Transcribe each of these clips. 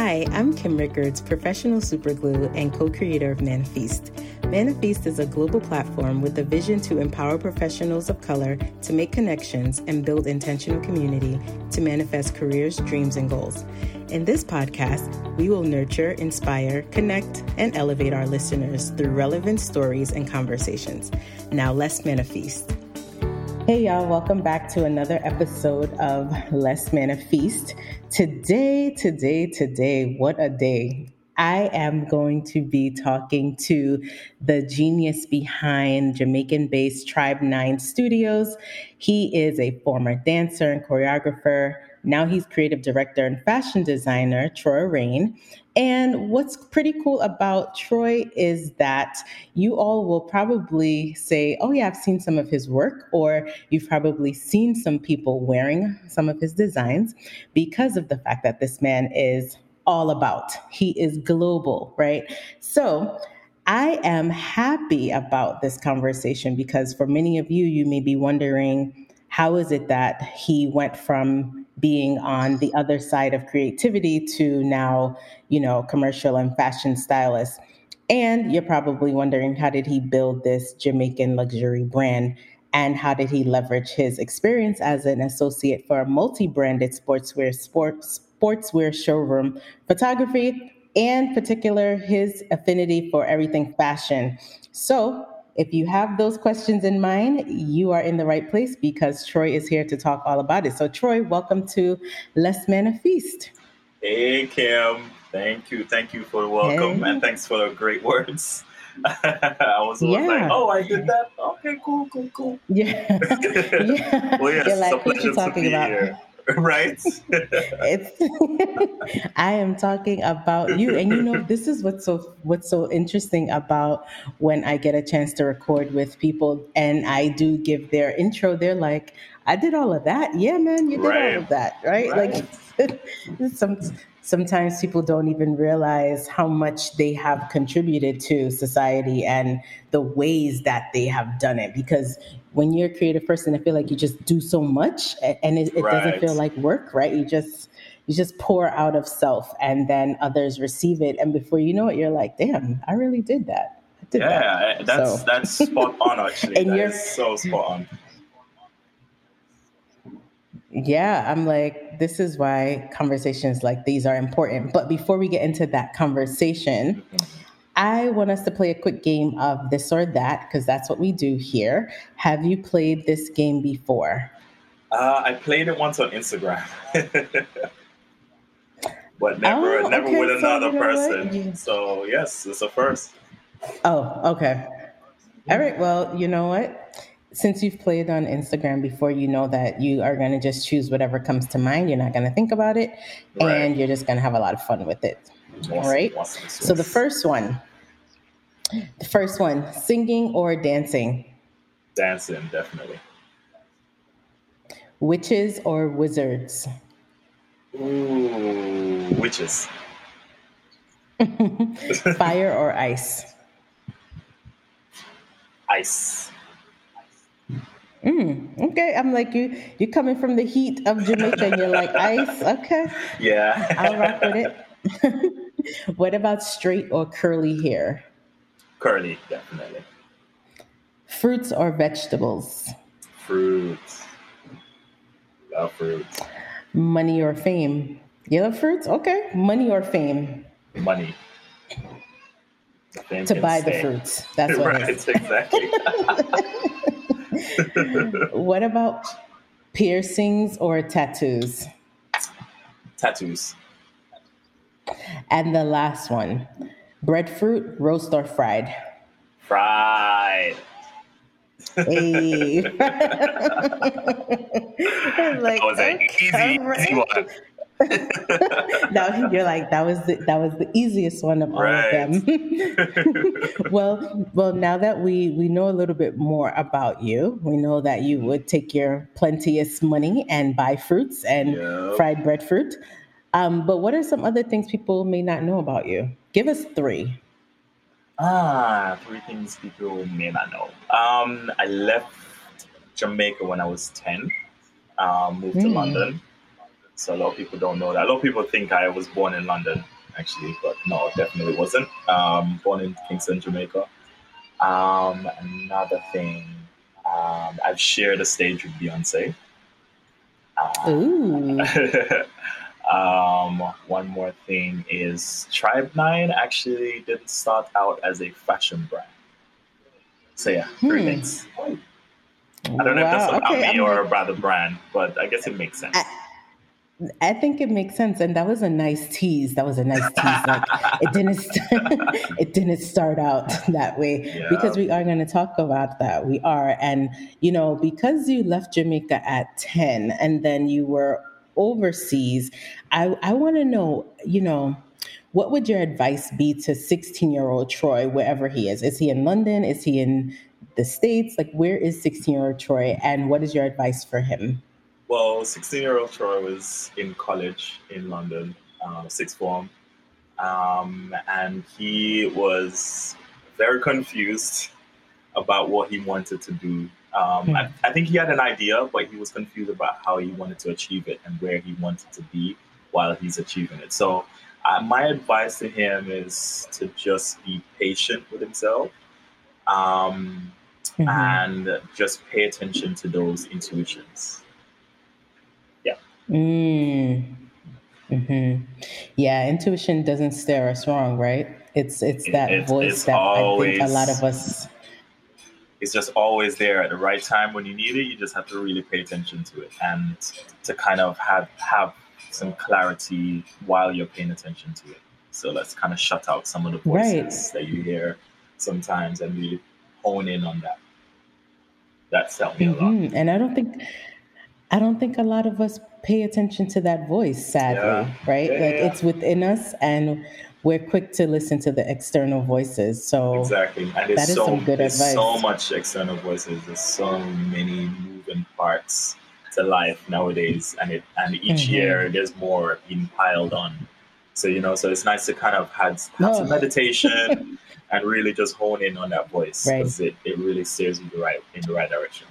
Hi, I'm Kim Rickards, professional superglue and co creator of Manifest. Manifest is a global platform with a vision to empower professionals of color to make connections and build intentional community to manifest careers, dreams, and goals. In this podcast, we will nurture, inspire, connect, and elevate our listeners through relevant stories and conversations. Now, let's manifest. Hey, y'all, welcome back to another episode of Let's Manifest. Today, today, today, what a day. I am going to be talking to the genius behind Jamaican based Tribe Nine Studios. He is a former dancer and choreographer. Now he's creative director and fashion designer, Troy Rain. And what's pretty cool about Troy is that you all will probably say, Oh, yeah, I've seen some of his work, or you've probably seen some people wearing some of his designs because of the fact that this man is all about. He is global, right? So, I am happy about this conversation because for many of you, you may be wondering how is it that he went from being on the other side of creativity to now, you know, commercial and fashion stylist. And you're probably wondering how did he build this Jamaican luxury brand and how did he leverage his experience as an associate for a multi-branded sportswear sports sportswear showroom photography and particular his affinity for everything fashion. So if you have those questions in mind, you are in the right place because Troy is here to talk all about it. So, Troy, welcome to Let's Manifest. Hey, Kim. Thank you. Thank you for the welcome hey. and thanks for the great words. I was yeah. like, oh, I did that. Okay, cool, cool, cool. Yeah. yeah. well, yes, You're like, what you talking about? Here. right? I am talking about you, and you know this is what's so what's so interesting about when I get a chance to record with people, and I do give their intro. They're like, "I did all of that, yeah, man, you did right. all of that, right?" right. Like some sometimes people don't even realize how much they have contributed to society and the ways that they have done it because when you're a creative person, I feel like you just do so much and it, it right. doesn't feel like work, right? You just you just pour out of self and then others receive it. And before you know it, you're like, damn, I really did that. Did yeah, that. that's so. that's spot on actually. and that you're so spot on. Yeah, I'm like, this is why conversations like these are important. But before we get into that conversation, mm-hmm. I want us to play a quick game of this or that because that's what we do here. Have you played this game before? Uh, I played it once on Instagram, but never, oh, never okay. with another so person. So yes, it's a first. Oh, okay. All right. Well, you know what? Since you've played on Instagram before, you know that you are going to just choose whatever comes to mind. You're not going to think about it, right. and you're just going to have a lot of fun with it. All right. So the first one the first one singing or dancing? Dancing, definitely. Witches or wizards? Ooh, witches. Fire or ice? Ice. Mm, okay, I'm like you. You're coming from the heat of Jamaica, and you're like ice. Okay, yeah, I'll rock with it. what about straight or curly hair? Curly, definitely. Fruits or vegetables? Fruits. Love fruits. Money or fame? You love fruits? Okay. Money or fame? Money. Fame to buy stay. the fruits. That's what right, exactly. what about piercings or tattoos? Tattoos. And the last one Breadfruit, roast or fried? Fried. Hey. like, that was an easy, easy one. now you're like that was the, that was the easiest one of all right. of them. well, well, now that we we know a little bit more about you, we know that you would take your plenteous money and buy fruits and yep. fried breadfruit. Um, but what are some other things people may not know about you? Give us three. Ah, three things people may not know. Um, I left Jamaica when I was 10, um, moved mm. to hmm. London. So a lot of people don't know that. A lot of people think I was born in London, actually, but no, definitely wasn't. Um, born in Kingston, Jamaica. Um, another thing, um, I've shared a stage with Beyonce. Ooh. um, one more thing is Tribe Nine actually didn't start out as a fashion brand. So yeah, three hmm. things. I don't know if that's about okay, me or about the brand, but I guess it makes sense. I, I think it makes sense, and that was a nice tease. That was a nice tease. Like it didn't, st- it didn't start out that way yeah. because we are going to talk about that. We are, and you know, because you left Jamaica at ten, and then you were overseas. I I want to know, you know, what would your advice be to sixteen year old Troy, wherever he is? Is he in London? Is he in the states? Like, where is sixteen year old Troy, and what is your advice for him? Well, 16 year old Troy was in college in London, uh, sixth form. Um, and he was very confused about what he wanted to do. Um, mm. I, I, think he had an idea, but he was confused about how he wanted to achieve it and where he wanted to be while he's achieving it. So, uh, my advice to him is to just be patient with himself um, mm-hmm. and just pay attention to those intuitions. Yeah. Mm. hmm Yeah, intuition doesn't steer us wrong, right? It's it's that it's, voice it's that I think a lot of us. It's just always there at the right time when you need it. You just have to really pay attention to it and to kind of have have some clarity while you're paying attention to it. So let's kind of shut out some of the voices right. that you hear sometimes and really hone in on that. That's helped me mm-hmm. a lot. Mm-hmm. And I don't think I don't think a lot of us pay attention to that voice, sadly, yeah. right? Yeah, like yeah. it's within us and we're quick to listen to the external voices. So exactly, and there's so, some good advice. so much external voices. There's so many moving parts to life nowadays, and it and each mm-hmm. year there's more being piled on. So you know, so it's nice to kind of have, have some meditation and really just hone in on that voice because right. it, it really steers you the right in the right direction.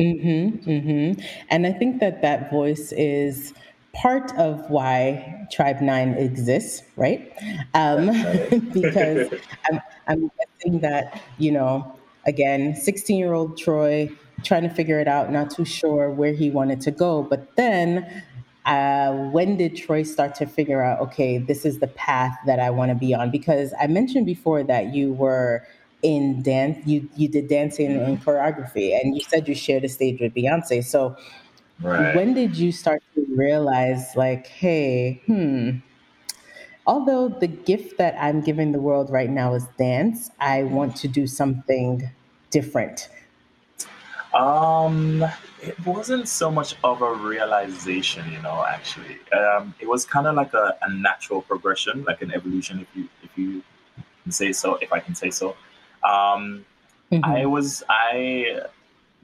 Mm-hmm, mm-hmm. And I think that that voice is part of why Tribe Nine exists, right? Um, because I'm, I'm guessing that, you know, again, 16 year old Troy trying to figure it out, not too sure where he wanted to go. But then uh, when did Troy start to figure out, okay, this is the path that I want to be on? Because I mentioned before that you were in dance you you did dancing and choreography and you said you shared a stage with beyonce so right. when did you start to realize like hey hmm although the gift that i'm giving the world right now is dance i want to do something different um it wasn't so much of a realization you know actually um it was kind of like a, a natural progression like an evolution if you if you can say so if i can say so um, mm-hmm. I was I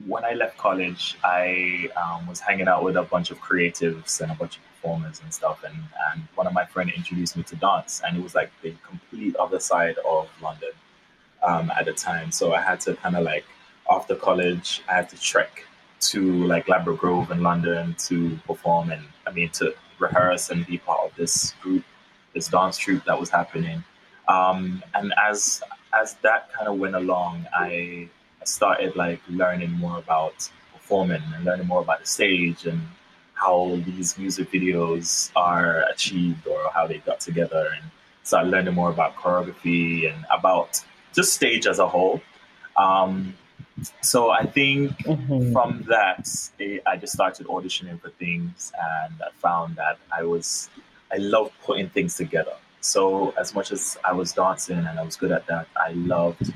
when I left college, I um, was hanging out with a bunch of creatives and a bunch of performers and stuff, and and one of my friends introduced me to dance, and it was like the complete other side of London um, at the time. So I had to kind of like after college, I had to trek to like Ladbroke Grove in London to perform and I mean to rehearse and be part of this group, this dance troupe that was happening. Um, and as as that kind of went along, I started like learning more about performing and learning more about the stage and how these music videos are achieved or how they got together and started learning more about choreography and about just stage as a whole. Um, so I think mm-hmm. from that, I just started auditioning for things and I found that I was, I love putting things together. So as much as I was dancing and I was good at that, I loved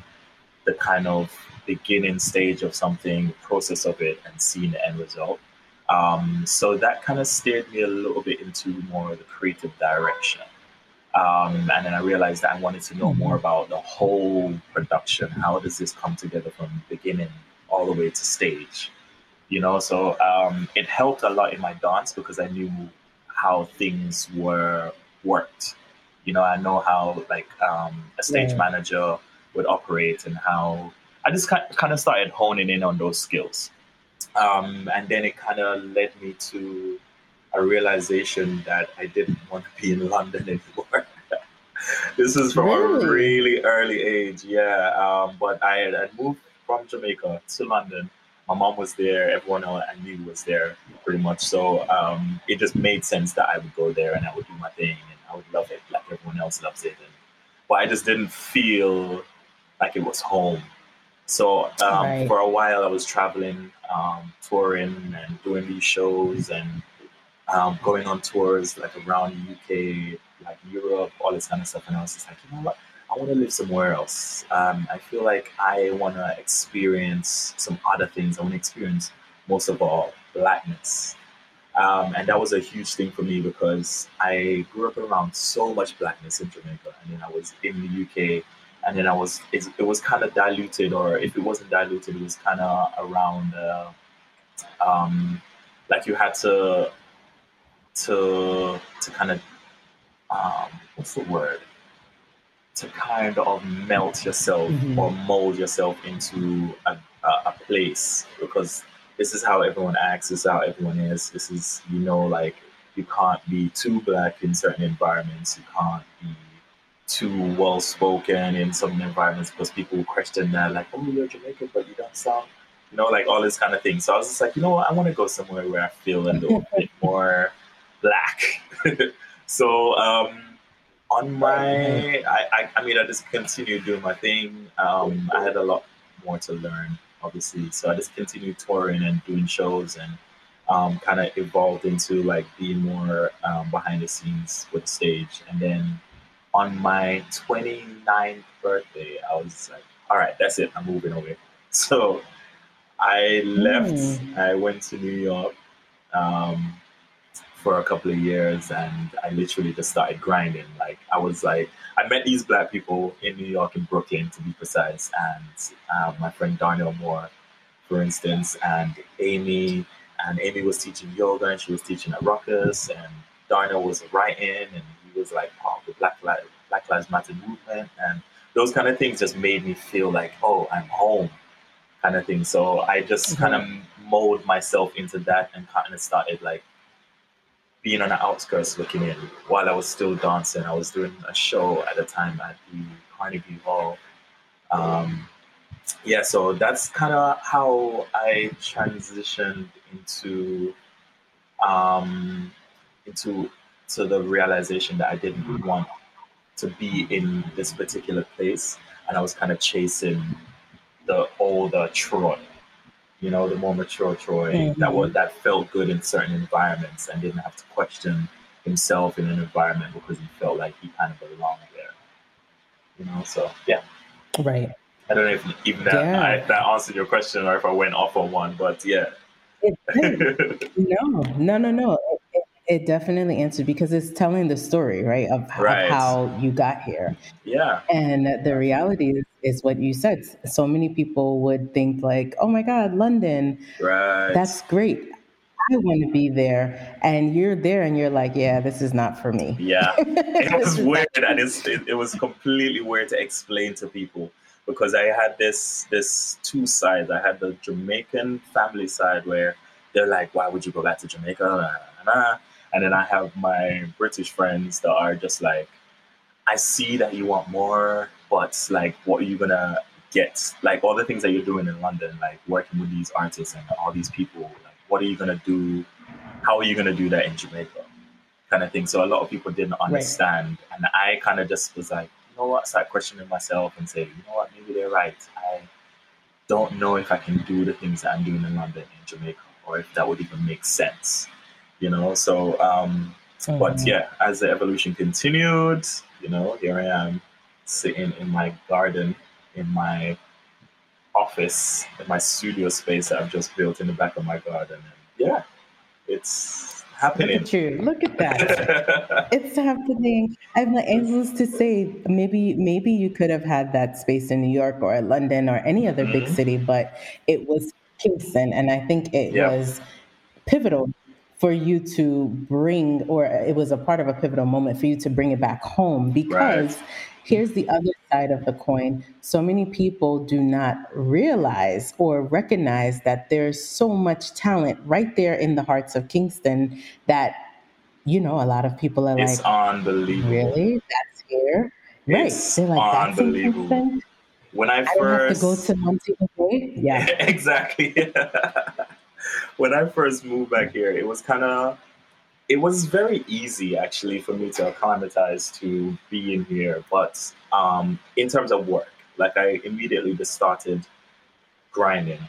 the kind of beginning stage of something, process of it, and seeing the end result. Um, so that kind of steered me a little bit into more of the creative direction. Um, and then I realized that I wanted to know more about the whole production. How does this come together from beginning all the way to stage? You know, so um, it helped a lot in my dance because I knew how things were worked you know, I know how like um, a stage yeah. manager would operate and how I just kind of started honing in on those skills. Um, and then it kind of led me to a realization that I didn't want to be in London anymore. this is from really? a really early age, yeah. Um, but I had moved from Jamaica to London. My mom was there. Everyone I knew was there, pretty much. So um, it just made sense that I would go there and I would do my thing and I would love it like everyone else loves it. And, but I just didn't feel like it was home. So um, right. for a while, I was traveling, um, touring, and doing these shows and um, going on tours like around the UK, like Europe, all this kind of stuff. And I was just like, you know what? I want to live somewhere else. Um, I feel like I want to experience some other things. I want to experience most of all blackness. Um, and that was a huge thing for me because I grew up around so much blackness in Jamaica. And then I was in the UK and then I was, it, it was kind of diluted, or if it wasn't diluted, it was kind of around, uh, um, like you had to, to, to kind of, um, what's the word? to kind of melt yourself mm-hmm. or mold yourself into a, a, a, place because this is how everyone acts, this is how everyone is. This is, you know, like you can't be too black in certain environments, you can't be too well spoken in some environments because people question that, like, oh, you're Jamaican, but you don't sound, you know, like all this kind of thing. So I was just like, you know what, I want to go somewhere where I feel a little bit more black. so, um, on my, I, I, I, mean, I just continued doing my thing. Um, I had a lot more to learn, obviously. So I just continued touring and doing shows and um, kind of evolved into like being more um, behind the scenes with the stage. And then on my 29th birthday, I was like, all right, that's it. I'm moving away. So I left. Mm. I went to New York. Um, for a couple of years and I literally just started grinding. Like I was like, I met these black people in New York, in Brooklyn to be precise, and um, my friend Darnell Moore, for instance, and Amy, and Amy was teaching yoga and she was teaching at Ruckus, and Darnell was writing and he was like part of the Black Lives, Black Lives Matter movement, and those kind of things just made me feel like, oh, I'm home, kind of thing. So I just mm-hmm. kind of mold myself into that and kind of started like being on the outskirts looking in while I was still dancing. I was doing a show at the time at the Carnegie Hall. Um, yeah, so that's kind of how I transitioned into um, into to the realization that I didn't want to be in this particular place, and I was kind of chasing the older Troy you know, the more mature Troy mm-hmm. that was that felt good in certain environments and didn't have to question himself in an environment because he felt like he kind of belonged there. You know, so yeah. Right. I don't know if even that yeah. I, that answered your question or if I went off on one, but yeah. no, no, no, no. It, it, definitely answered because it's telling the story, right, of, right. of how you got here. Yeah. And the reality is is what you said. So many people would think like, "Oh my God, London, right? That's great. I want to be there." And you're there, and you're like, "Yeah, this is not for me." Yeah, it was weird, and it's, it, it was completely weird to explain to people because I had this this two sides. I had the Jamaican family side where they're like, "Why would you go back to Jamaica?" And then I have my British friends that are just like, "I see that you want more." but like what are you gonna get? Like all the things that you're doing in london like working with these artists and all these people like what are you gonna do? How are you gonna do that in jamaica? Kind of thing. So a lot of people didn't understand. Right. and i kind of just was like you know what? Start questioning myself and say you know what? Maybe they're right. I don't know if i can do the things that i'm doing in london in jamaica or if that would even make sense you know so um mm-hmm. but yeah as the evolution continued you know here i am sitting in my garden, in my office, in my studio space that I've just built in the back of my garden. And yeah, it's happening. Look at you. Look at that. it's happening. I'm like, was to say, maybe maybe you could have had that space in New York or London or any other mm-hmm. big city, but it was Kingston. And I think it yeah. was pivotal for you to bring, or it was a part of a pivotal moment for you to bring it back home because right here's the other side of the coin, so many people do not realize or recognize that there's so much talent right there in the hearts of Kingston that, you know, a lot of people are like, it's like, unbelievable. Really? That's here? It's right. They're like, That's unbelievable. When I I don't have to first go to Montego Bay. Yeah. exactly. when I first moved back here, it was kind of it was very easy actually for me to acclimatize to being here. But um, in terms of work, like I immediately just started grinding,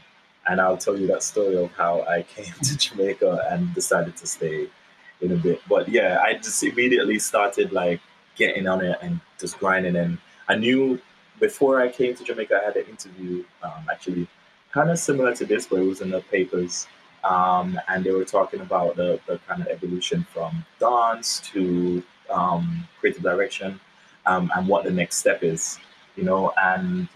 and I'll tell you that story of how I came to Jamaica and decided to stay in a bit. But yeah, I just immediately started like getting on it and just grinding. And I knew before I came to Jamaica, I had an interview um, actually kind of similar to this, where it was in the papers. Um, and they were talking about the, the kind of evolution from dance to um, creative direction um, and what the next step is, you know. And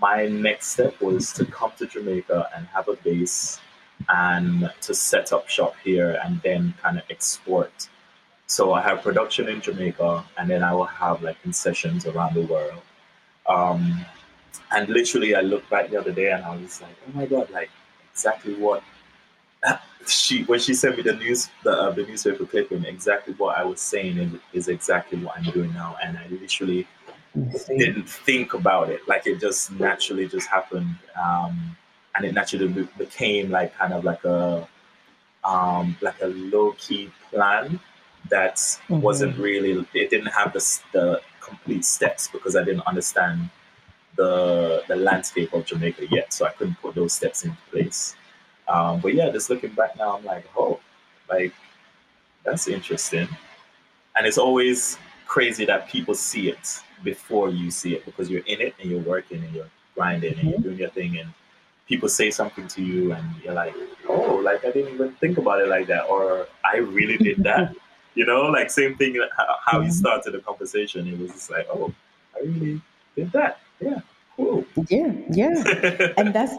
my next step was to come to Jamaica and have a base and to set up shop here and then kind of export. So I have production in Jamaica and then I will have like concessions around the world. Um, and literally, I looked back the other day and I was like, oh my God, like exactly what she when she sent me the news the, uh, the newspaper clipping exactly what i was saying is, is exactly what i'm doing now. And i literally didn't think about it. Like it just naturally just happened. Um, and it naturally became like kind of like a um, like a low-key plan that Mhm. wasn't really it didn't have the, the complete steps because i didn't understand the the landscape of jamaica yet so i couldn't put those steps into place um, but yeah, just looking back now, I'm like, oh, like that's interesting. And it's always crazy that people see it before you see it because you're in it and you're working and you're grinding and you're doing your thing and people say something to you and you're like, oh, like I didn't even think about it like that or I really did that. you know, like same thing how- you Mhm. started the conversation. It was just like, oh, I really did that. Yeah, cool. Yeah. Yeah. and that's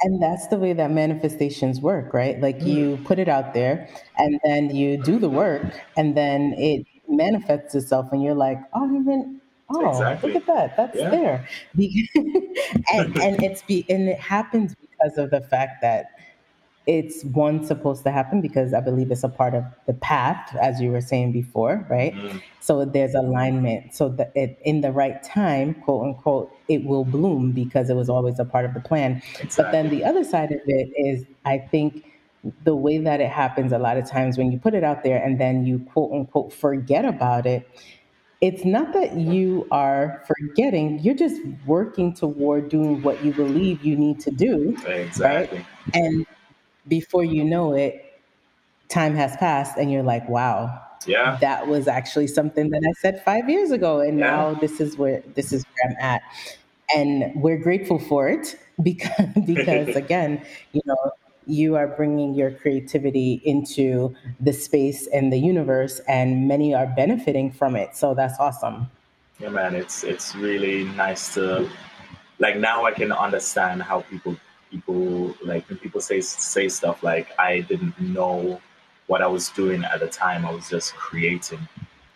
and that's the way that manifestations work right like Mm. you put it out there and then you do the work and then it manifests itself and you're like oh I didn't oh Exactly. look at that that's Yeah. there and and it's be and it happens because of the fact that it's one supposed to happen because I believe it's a part of the path, as you were saying before, right? Mm, So there's alignment. So that it in the right time, quote unquote, it will bloom because it was always a part of the plan. But then the other side of it is, I think, the way that it happens a lot of times when you put it out there and then you quote unquote forget about it. It's not that you are forgetting, you're just working toward doing what you believe you need to do, Exactly. and before you know it, time has passed and you're like, wow, Yeah. that was actually something that I said five years ago. And Yeah. now this is where this is where I'm at. And we're grateful for it because, because again, you know, you are bringing your creativity into the space and the universe and many are benefiting from it. So that's awesome. Yeah, man, it's it's really nice to like now I can understand how people people like when people say say stuff like I didn't know what I was doing at the time. I was just creating,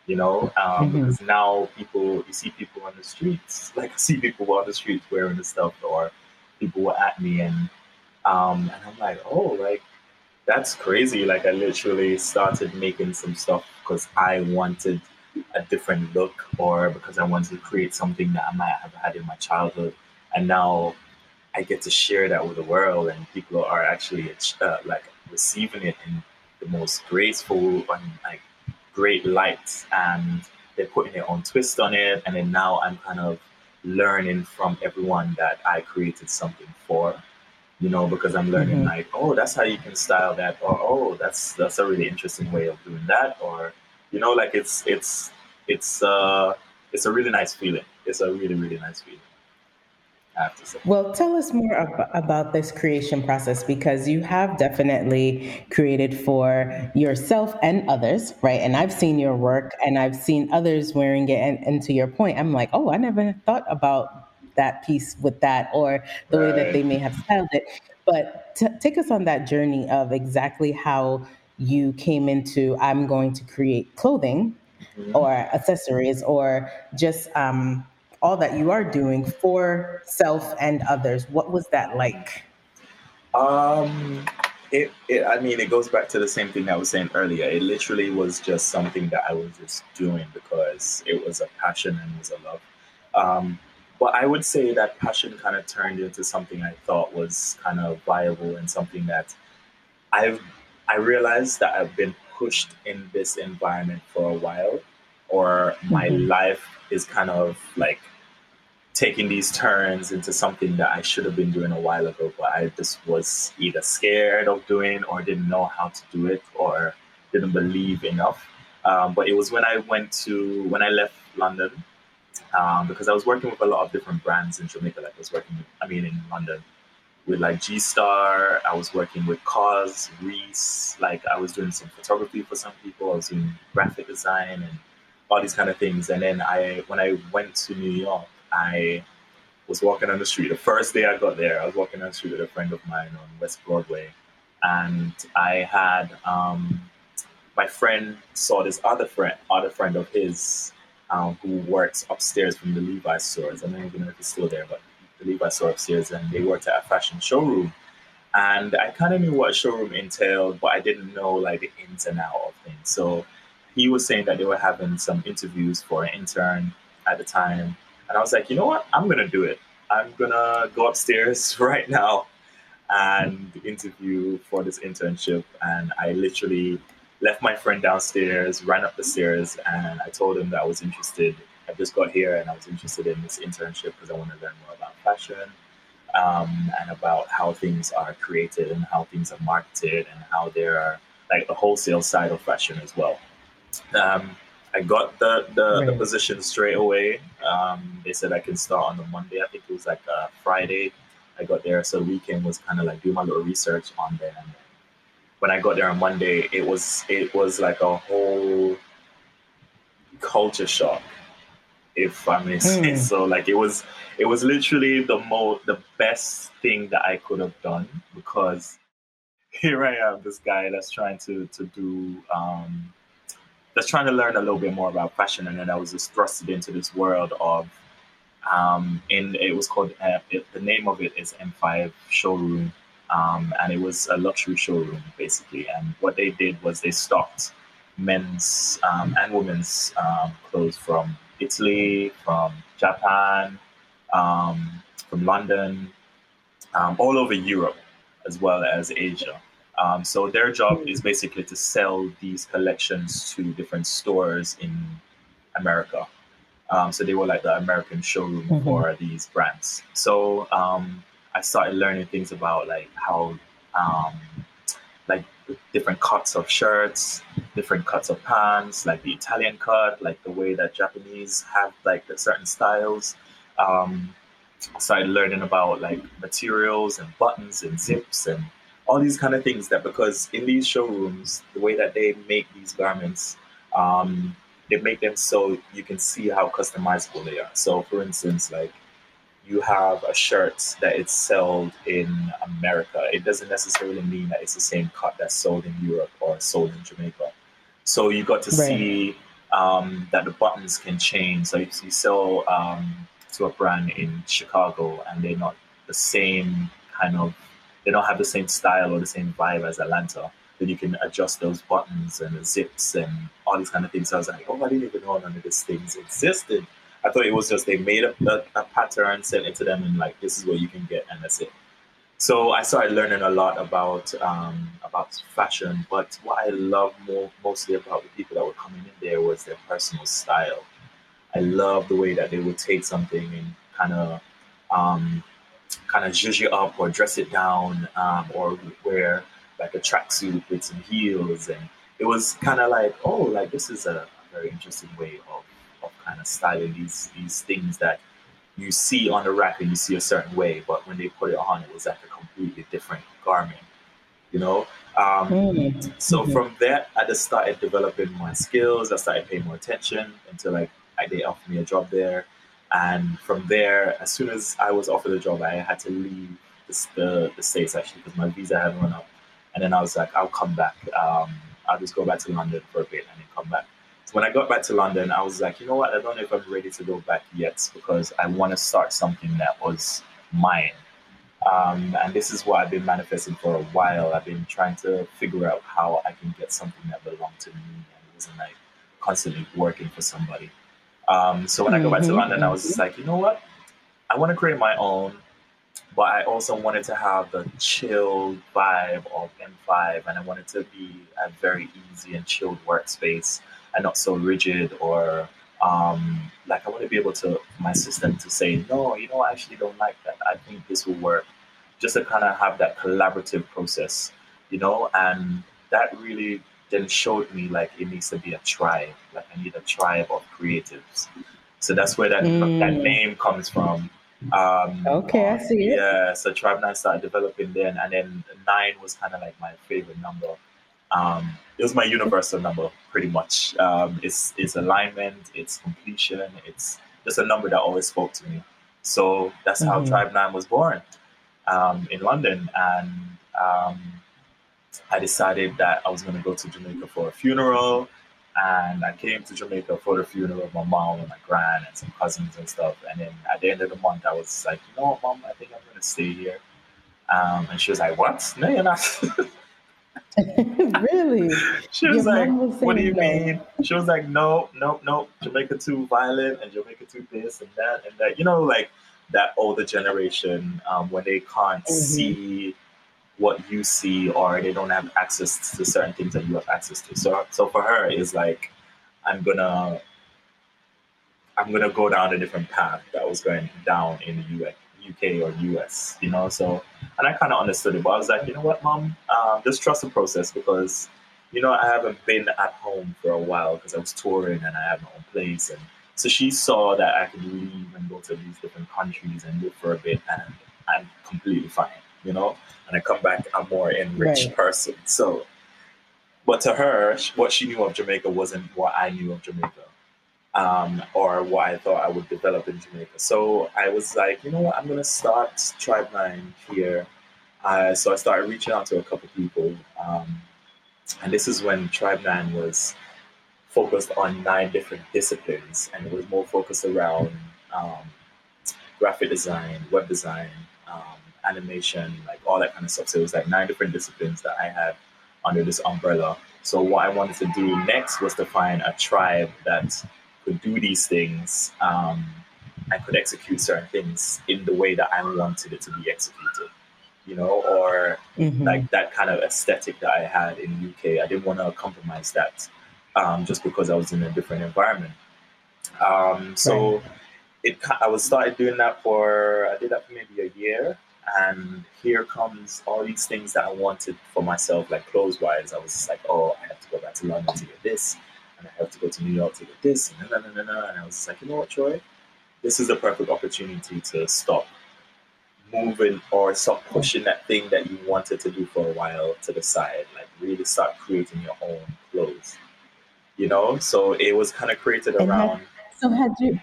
you know. Um, Mhm. Because now people you see people on the streets, like I see people on the streets wearing the stuff, or people were at me and um, and I'm like, oh, like that's crazy. Like I literally started making some stuff because I wanted a different look or because I wanted to create something that I might have had in my childhood. And now I get to share that with the world and people are actually uh, like receiving it in the most graceful and like great light and they're putting their own twist on it. And then now I'm kind of learning from everyone that I created something for you know, because I'm learning Mhm. like, oh, that's how you can style that, or oh, that's that's a really interesting way of doing that, or you know, like it's it's it's uh it's a really nice feeling. It's a really really nice feeling. I have to say. Well, tell us more ab- about this creation process because you have definitely created for yourself and others, right? And I've seen your work and I've seen others wearing it. And, and to your point, I'm like, oh, I never thought about that piece with that or the way that they may have styled it. But t- take us on that journey of exactly how you came into I'm going to create clothing Mhm. or accessories or just um, all that you are doing for self and others. What was that like? Um, it, it, I mean, it goes back to the same thing I was saying earlier. It literally was just something that I was just doing because it was a passion and it was a love. Um, but I would say that passion kind of turned into something I thought was kind of viable and something that I've I realized that I've been pushed in this environment for a while, or my mm-hmm. life is kind of like taking these turns into something that I should have been doing a while ago, but I just was either scared of doing or didn't know how to do it or didn't believe enough. Um, but it was when I went to, when I left London, um, because I was working with a lot of different brands in Jamaica. Like I was working, with, I mean, in London with like G Star. I was working with COS, Reiss. Like I was doing some photography for some people. I was doing graphic design and all these kind of things. And then I, when I went to New York, I was walking on the street. The first day I got there, I was walking on the street with a friend of mine on West Broadway, and I had um, my friend saw this other friend, other friend of his, um, who works upstairs from the Levi's stores. I don't even know if it's still there, but the Levi's store upstairs, and they worked at a fashion showroom. And I kind of knew what showroom entailed, but I didn't know like the ins and outs of things. So he was saying that they were having some interviews for an intern at the time and I was like, you know what? I'm going to do it. I'm going to go upstairs right now and interview for this internship. And I literally left my friend downstairs, ran up the stairs, and I told him that I was interested. I just got here and I was interested in this internship because I want to learn more about fashion um, and about how things are created and how things are marketed and how there are like the wholesale side of fashion as well. Um, I got the the, right. the position straight away. Um, they said I can start on the Monday. I think it was like a Friday. I got there, so the weekend was kind of like doing my little research on them. When I got there on Monday, it was it was like a whole culture shock, if I may say mm. so. Like it was it was literally the most the best thing that I could have done because here I am, this guy that's trying to to do um, just trying to learn a little bit more about fashion, and then I was just thrusted into this world of. Um, in it was called uh, it, the name of it is M5 Showroom, um, and it was a luxury showroom basically. And what they did was they stocked men's um, and women's um, clothes from Italy, from Japan, um, from London, um, all over Europe, as well as Asia. Um, so their job is basically to sell these collections to different stores in America. Um, so they were like the American showroom mm-hmm. for these brands. So um, I started learning things about like how, um, like different cuts of shirts, different cuts of pants, like the Italian cut, like the way that Japanese have like the certain styles. Um, started learning about like materials and buttons and zips and all these kind of things that because in these showrooms, the way that they make these garments, um, they make them so you can see how customizable they are. So, for instance, like you have a shirt that it's sold in America, it doesn't necessarily mean that it's the same cut that's sold in Europe or sold in Jamaica. So you got to right. see um, that the buttons can change. So you, you sell um, to a brand in Chicago, and they're not the same kind of they don't have the same style or the same vibe as Atlanta. Then you can adjust those buttons and the zips and all these kind of things. So I was like, oh, I didn't even know none of these things existed. I thought it was just they made a, a, a pattern, sent it to them, and like this is what you can get, and that's it. So I started learning a lot about um, about fashion. But what I love more mostly about the people that were coming in there was their personal style. I love the way that they would take something and kind of um, kind of zhuzh it up or dress it down um, or wear like a tracksuit with some heels. And it was kind of like, oh, like this is a, a very interesting way of, of kind of styling these, these things that you see on the rack and you see a certain way, but when they put it on, it was like a completely different garment, you know? Um, mm-hmm. So from there, I just started developing my skills. I started paying more attention until like I, they offered me a job there. And from there, as soon as I was offered a job, I had to leave the, the, the States actually because my visa had run out. And then I was like, I'll come back. Um, I'll just go back to London for a bit and then come back. So when I got back to London, I was like, you know what? I don't know if I'm ready to go back yet because I want to start something that was mine. Um, and this is what I've been manifesting for a while. I've been trying to figure out how I can get something that belonged to me and wasn't like constantly working for somebody. Um, so when mm-hmm. I go back to mm-hmm. London, I was just like, you know what? I want to create my own, but I also wanted to have the chill vibe of M5 and I wanted to be a very easy and chilled workspace and not so rigid or um, like I want to be able to my system to say no, you know, I actually don't like that. I think this will work. Just to kind of have that collaborative process, you know, and that really then showed me like it needs to be a tribe. Like I need a tribe of creatives. So that's where that mm. that name comes from. Um, okay, I see. Yeah, so Tribe Nine started developing then, and then nine was kind of like my favorite number. Um, it was my universal number, pretty much. Um, it's it's alignment, it's completion, it's just a number that always spoke to me. So that's how mm-hmm. Tribe Nine was born um, in London, and um, I decided that I was going to go to Jamaica for a funeral. And I came to Jamaica for the funeral of my mom and my grand and some cousins and stuff. And then at the end of the month, I was like, you know what, mom, I think I'm going to stay here. Um, and she was like, what? No, you're not. really? She was Your like, was "What do you mean?" She was like, "No, no, no. Jamaica too violent, and Jamaica too this and that and that." You know, like that older generation um, when they can't mm-hmm. see what you see or they don't have access to certain things that you have access to. So, so for her, it's like, I'm gonna, I'm gonna go down a different path that was going down in the US. UK or US, you know. So, and I kind of understood it, but I was like, you know what, mom, um, just trust the process because, you know, I haven't been at home for a while because I was touring and I have my own place, and so she saw that I could leave and go to these different countries and live for a bit, and I'm completely fine, you know. And I come back, I'm more enriched right. person. So, but to her, what she knew of Jamaica wasn't what I knew of Jamaica um, or what I thought I would develop in Jamaica. So I was like, you know what, I'm going to start Tribe Nine here. Uh, so I started reaching out to a couple people. Um, and this is when Tribe Nine was focused on nine different disciplines and it was more focused around um, graphic design, web design, animation, like all that kind of stuff. So it was like nine different disciplines that I had under this umbrella. So what I wanted to do next was to find a tribe that could do these things um, and could execute certain things in the way that I wanted it to be executed, you know, or mm-hmm. like that kind of aesthetic that I had in the UK. I didn't want to compromise that um, just because I was in a different environment. Um, so right. it, I was started doing that for I did that for maybe a year, and here comes all these things that I wanted for myself, like clothes wise. I was like, oh, I have to go back to London to get this and I have to go to New York to get this, and, and I was like, you know what, Troy, this is the perfect opportunity to stop moving or stop pushing that thing that you wanted to do for a while to the side, like really start creating your own clothes. You know, so it was kind of created around. Had, so had you?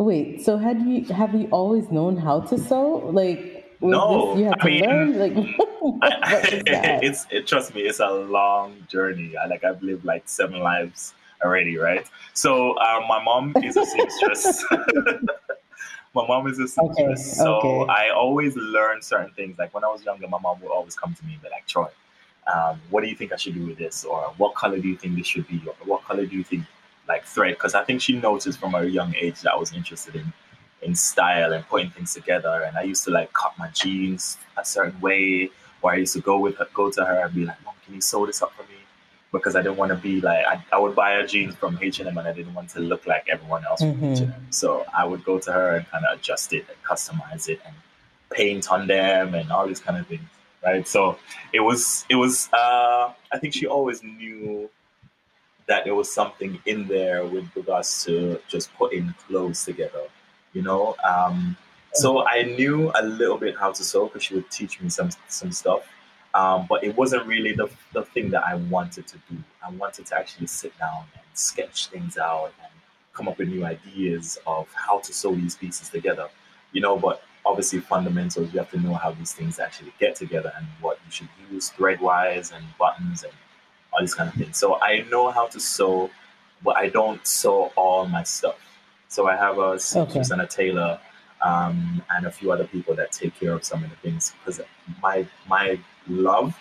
Wait, so had you have you always known how to sew? Like no, you have I to mean, learn? Like, it's it, trust me, it's a long journey. I like I've lived like seven lives already, right? So uh, my mom is a seamstress. my mom is a seamstress, okay, so okay. I always learn certain things. Like when I was younger, my mom would always come to me and be like, "Troy, um, what do you think I should do with this? Or what color do you think this should be? Or what color do you think like thread?" Because I think she noticed from a young age that I was interested in in style and putting things together. And I used to like cut my jeans a certain way, or I used to go with her, go to her and be like, "Mom, can you sew this up for me?" Because I didn't want to be like I, I would buy her jeans from H and M, and I didn't want to look like everyone else mm-hmm. from H and M. So I would go to her and kind of adjust it and customize it and paint on them and all these kind of things. Right. So it was it was. Uh, I think she always knew that there was something in there with regards to just putting clothes together you know. Um, so I knew a little bit how to sew because she would teach me some some stuff, um, but it wasn't really the the thing that I wanted to do. I wanted to actually sit down and sketch things out and come up with new ideas of how to sew these pieces together, you know. But obviously, fundamentals you have to know how these things actually get together and what you should use thread wise and buttons and all these kind of things. So I know how to sew, but I don't sew all my stuff. So I have a seamstress okay. and a tailor um, and a few other people that take care of some of the things because my my love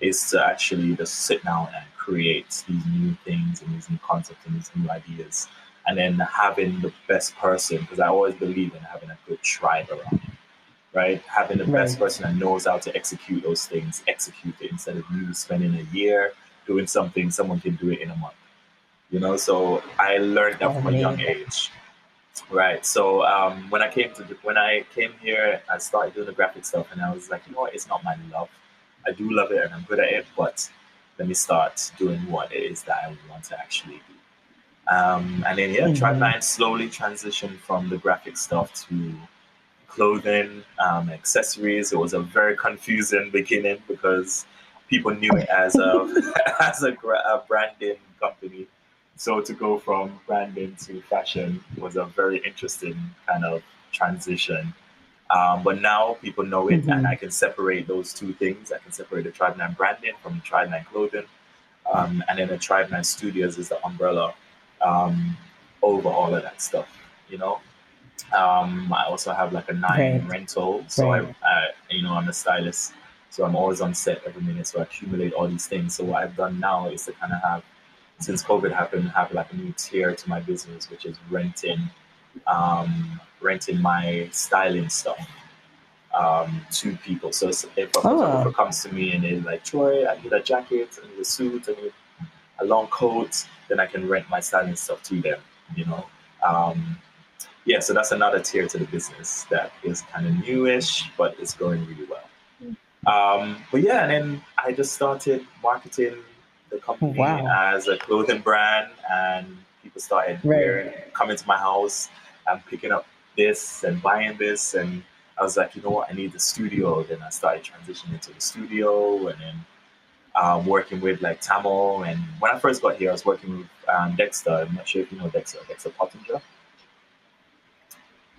is to actually just sit down and create these new things and these new concepts and these new ideas and then having the best person because i always believe in having a good tribe around you right having the right. best person that knows how to execute those things execute it instead of you spending a year doing something someone can do it in a month. You know so i learned that from a young age. Right so um, when i came to when i came here i started doing the graphic stuff and i was like you know what? It's not my love. I do love it and i'm good at it but let me start doing what it is that i want to actually do. Um, and then yeah, mm-hmm. Tribe Nine slowly transition from the graphic stuff to clothing, um, accessories. It was a very confusing beginning because people knew it as a as a, a, branding company. So to go from branding to fashion was a very interesting kind of transition. Um, but now people know it, mm-hmm. and I can separate those two things. I can separate the Tribe Nine branding from the Tribe Nine clothing, um, and then the Tribe Nine Studios is the umbrella um, over all of that stuff. You know, um, I also have like a nine right. rental, so right. I, I, you know, I'm a stylist, so I'm always on set every minute. So I accumulate all these things. So what I've done now is to kind of have, since COVID happened, have like a new tier to my business, which is renting, um, renting my styling stuff um, to people. So if a photographer oh. comes to me and they're like, Troy, I need a jacket, I need a suit, I need a long coat, then I can rent my styling stuff to them, you know. Um, yeah, so that's another tier to the business that is kind of newish, but it's going really well. Um, but yeah, and then I just started marketing the company wow. as a clothing brand, and people started right. wearing, coming to my house and picking up this and buying this, and I was like, you know what, I need the studio. Then I started transitioning to the studio, and then um, working with like Tamil. And when I first got here, I was working with um, Dexter. I'm not sure if you know Dexter, Dexter Pottinger.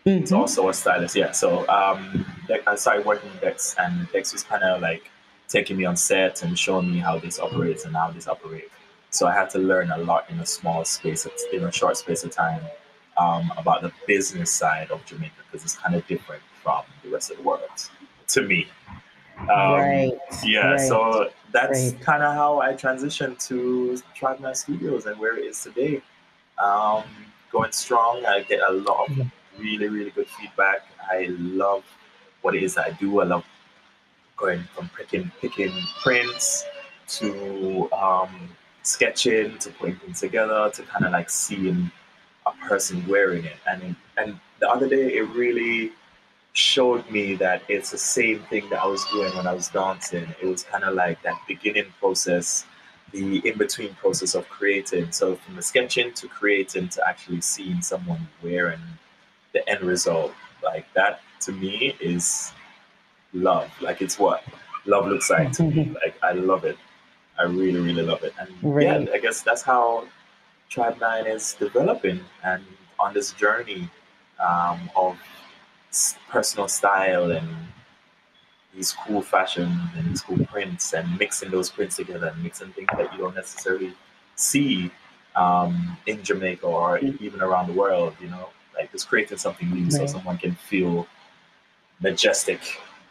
Mm-hmm. He's also a stylist, yeah. So um, I started working with Dex, and Dex was kind of like taking me on set and showing me how this operates and how this operates. So I had to learn a lot in a small space, of, in a short space of time, um, about the business side of Jamaica because it's kind of different from the rest of the world to me. Um, right. Yeah. Right. So that's right. kind of how I transitioned to Tribe Nine Studios and where it is today. Um, going strong. I get a lot of really, really good feedback. I love what it is I do. I love going from picking picking prints to um, sketching to putting things together to kind of like seeing a person wearing it. And and the other day, it really showed me that it's the same thing that I was doing when I was dancing. It was kind of like that beginning process, the in between process of creating. So from the sketching to creating to actually seeing someone wearing the end result, like that to me is love. Like it's what love looks like to me. Like I love it. I really, really love it. And right. yeah, I guess that's how Tribe Nine is developing and on this journey um, of personal style and these cool fashion and these cool prints and mixing those prints together and mixing things that you don't necessarily see um, in Jamaica or even around the world, you know, like just creating something new right. so someone can feel majestic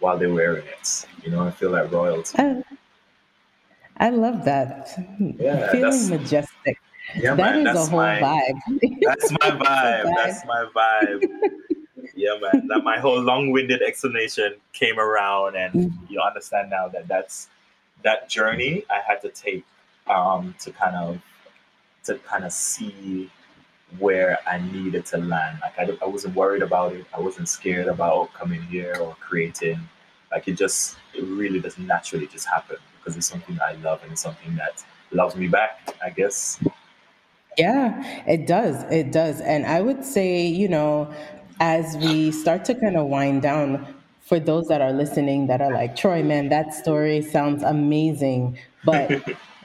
while they're wearing it, you know, I feel like royalty. I, I love that. Yeah, Feeling majestic. Yeah, that man, is a whole my, vibe. That's my vibe. That's my vibe yeah, man. That my whole long-winded explanation came around, and mm-hmm. you understand now that that's that journey I had to take um, to kind of to kind of see where I needed to land. Like I, I wasn't worried about it. I wasn't scared about coming here or creating. Like it just, it really does naturally just happen because it's something I love and it's something that loves me back. I guess. Yeah, it does. It does. And I would say, you know, as we start to kind of wind down, for those that are listening that are like, Troy, man, that story sounds amazing. But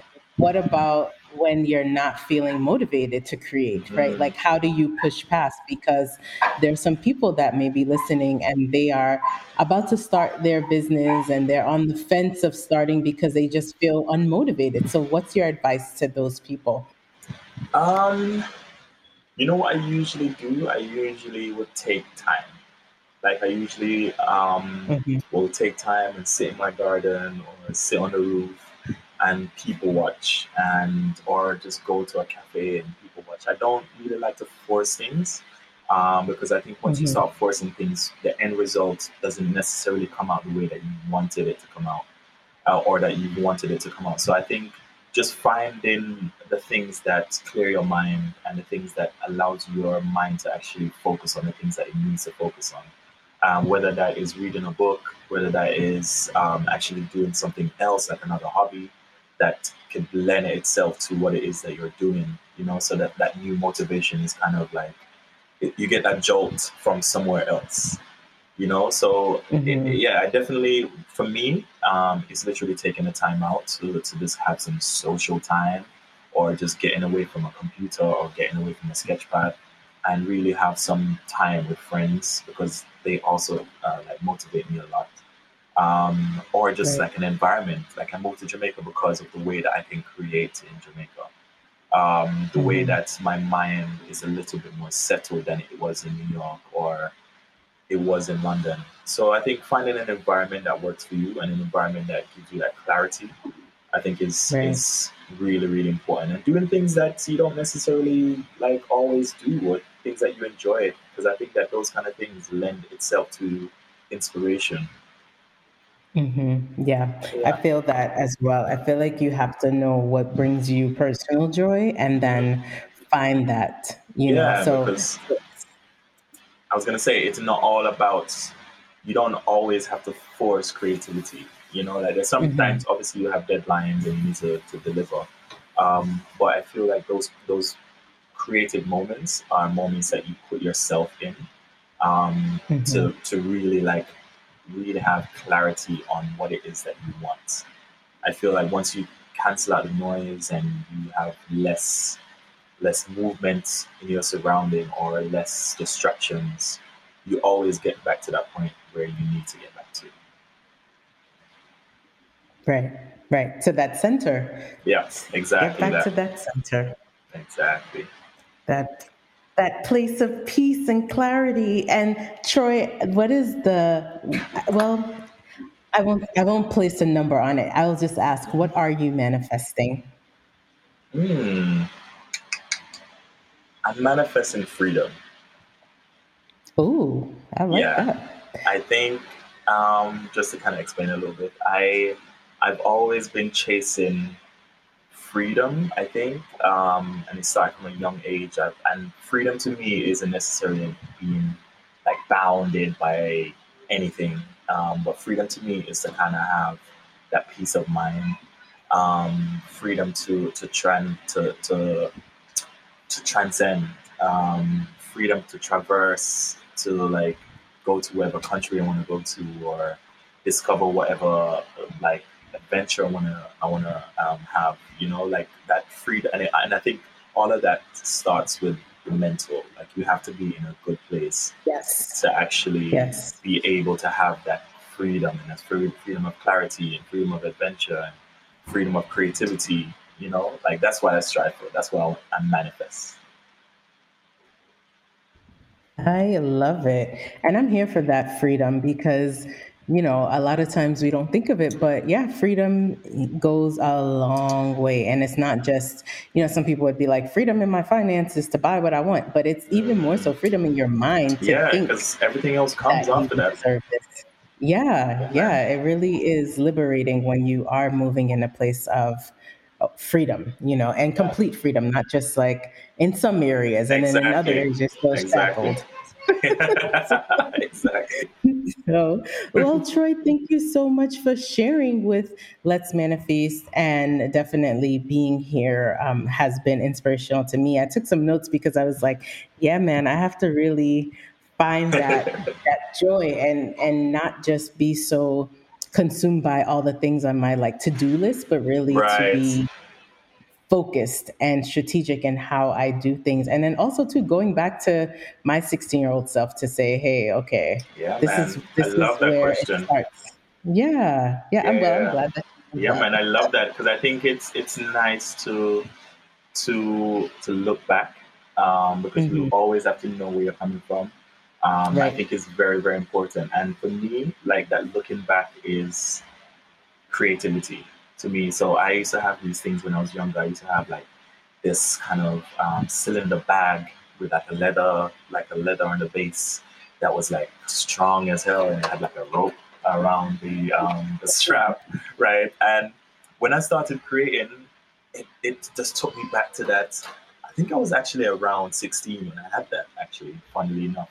what about when you're not feeling motivated to create, right? Mm-hmm. Like, how do you push past? Because there's some people that may be listening and they are about to start their business and they're on the fence of starting because they just feel unmotivated. So, what's your advice to those people? Um, you know what I usually do? I usually would take time. Like I usually um, mm-hmm. will take time and sit in my garden or sit on the roof and people watch and or just go to a cafe and people watch. I don't really like to force things um, because I think once mm-hmm. you start forcing things, the end result doesn't necessarily come out the way that you wanted it to come out uh, or that you wanted it to come out. So I think just finding the things that clear your mind and the things that allows your mind to actually focus on the things that it needs to focus on. Um, whether that is reading a book, whether that is um, actually doing something else like another hobby, that can lend itself to what it is that you're doing, you know, so that that new motivation is kind of like it, you get that jolt from somewhere else, you know. So mm-hmm. it, yeah, I definitely for me, um, it's literally taking the time out to to just have some social time, or just getting away from a computer or getting away from a sketchpad, and really have some time with friends because they also uh, like motivate me a lot um, or just right. like an environment. Like I moved to Jamaica because of the way that I can create in Jamaica. Um, the mm-hmm. way that my mind is a little bit more settled than it was in New York or it was in London. So I think finding an environment that works for you and an environment that gives you that clarity, I think is right. is really really important. And doing things that you don't necessarily like always do, or things that you enjoy, because I think that those kind of things lend itself to inspiration Mm-hmm. Yeah, I feel that as well. I feel like you have to know what brings you personal joy and then find that, you know. So because I was gonna say it's not all about you don't always have to force creativity. You know, like there's sometimes mm-hmm. obviously you have deadlines and you need to, to deliver. Um, but I feel like those those creative moments are moments that you put yourself in um, mm-hmm. to to really like really have clarity on what it is that you want. I feel like once you cancel out the noise and you have less less movement in your surrounding or less distractions, you always get back to that point where you need to get back to. Right, right. To that center. Yes, exactly. Get back that. to that center. Exactly. That that place of peace and clarity. And Troy, what is the well? I won't. I won't place a number on it. I will just ask, what are you manifesting? Hmm. I'm manifesting freedom. Ooh, I like yeah, that. I think um, just to kind of explain a little bit, I I've always been chasing freedom, I think, um, and it started from a young age. I've, and freedom to me isn't necessarily being like bounded by anything, um, but freedom to me is to kind of have that peace of mind, um, freedom to to trend to to to transcend, um, freedom to traverse, to like go to whatever country I want to go to, or discover whatever like adventure I wanna I wanna um, have. You know, like that freedom, and, and I think all of that starts with the mental. Like you have to be in a good place. Yes. To actually yes. be able to have that freedom and that freedom of clarity and freedom of adventure and freedom of creativity. You know, like that's what I strive for. That's what I manifest. I love it. And I'm here for that freedom because you know, a lot of times we don't think of it, but yeah, freedom goes a long way. And it's not just, you know, some people would be like, freedom in my finances to buy what I want, but it's even more so freedom in your mind to yeah, because everything else comes after that. Yeah, yeah, it really is liberating when you are moving in a place of freedom, you know, and complete freedom, not just like in some areas and exactly. then in other areas you're still exactly. shackled. exactly. So, well, Troy, thank you so much for sharing with Let's Manifest and definitely being here um, has been inspirational to me. I took some notes because I was like, yeah, man, I have to really find that that joy and and not just be so consumed by all the things on my like to-do list, but really right. to be focused and strategic in how I do things. And then also too going back to my 16 year old self to say, hey, okay, yeah, this man. is this is where question. it starts. Yeah, yeah, yeah. I'm glad. I'm glad that. I'm yeah, glad. man, I love that because I think it's it's nice to to to look back um, because mm-hmm. you always have to know where you're coming from. Um, right. I think is very very important. And for me, like that, looking back is creativity to me. So I used to have these things when I was younger. I used to have like this kind of um, cylinder bag with like a leather, like a leather on the base that was like strong as hell, and it had like a rope around the um, the strap, right? And when I started creating, it, it just took me back to that. I think I was actually around 16 when I had that, actually, funnily enough.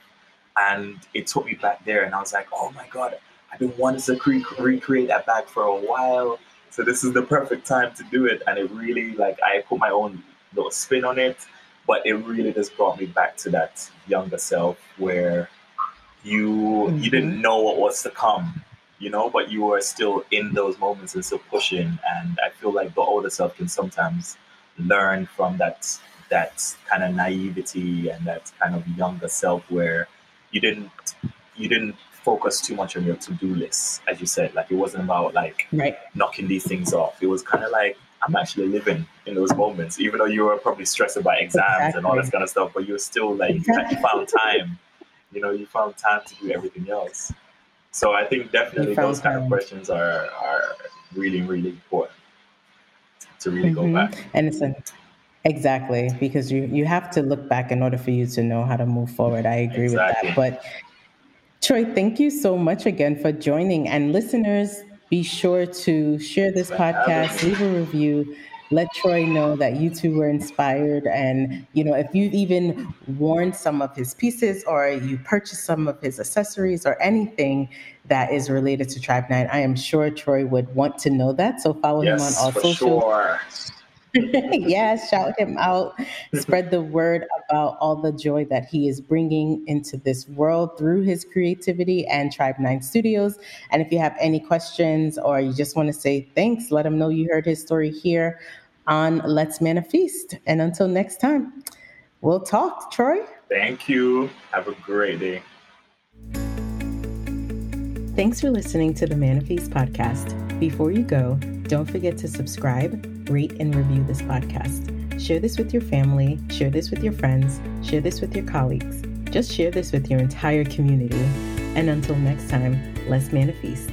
And it took me back there, and I was like, oh my God, I've been wanting to cre- recreate that bag for a while. So this is the perfect time to do it. And it really, like, I put my own little spin on it, but it really just brought me back to that younger self where you mm-hmm. you didn't know what was to come you know, but you were still in those moments and still pushing. And I feel like the older self can sometimes learn from that that kind of naivety and that kind of younger self where you didn't you didn't focus too much on your to-do list as you said like it wasn't about like right. knocking these things off it was kind of like i'm actually living in those moments even though you were probably stressed about exams exactly. and all this kind of stuff but you're still like exactly. you found time you know you found time to do everything else so I think definitely those kind of questions are are really really important to really mm-hmm. go back. And it's an exactly because you you have to look back in order for you to know how to move forward. I agree exactly. with that. But Troy, thank you so much again for joining. And listeners, be sure to share this podcast, leave a review let Troy know that you two were inspired. And, you know, if you've even worn some of his pieces or you purchased some of his accessories or anything that is related to Tribe Nine, I am sure Troy would want to know that. So follow yes, him on all social. Sure. yeah, shout him out. Spread the word about all the joy that he is bringing into this world through his creativity and Tribe Nine Studios. And if you have any questions or you just want to say thanks, let him know you heard his story here on Let's Manifest. And until next time, we'll talk. Troy? Thank you. Have a great day. Thanks for listening to the Manifest podcast. Before you go, don't forget to subscribe, rate, and review this podcast. Share this with your family, share this with your friends, share this with your colleagues. Just share this with your entire community. And until next time, let's manifest.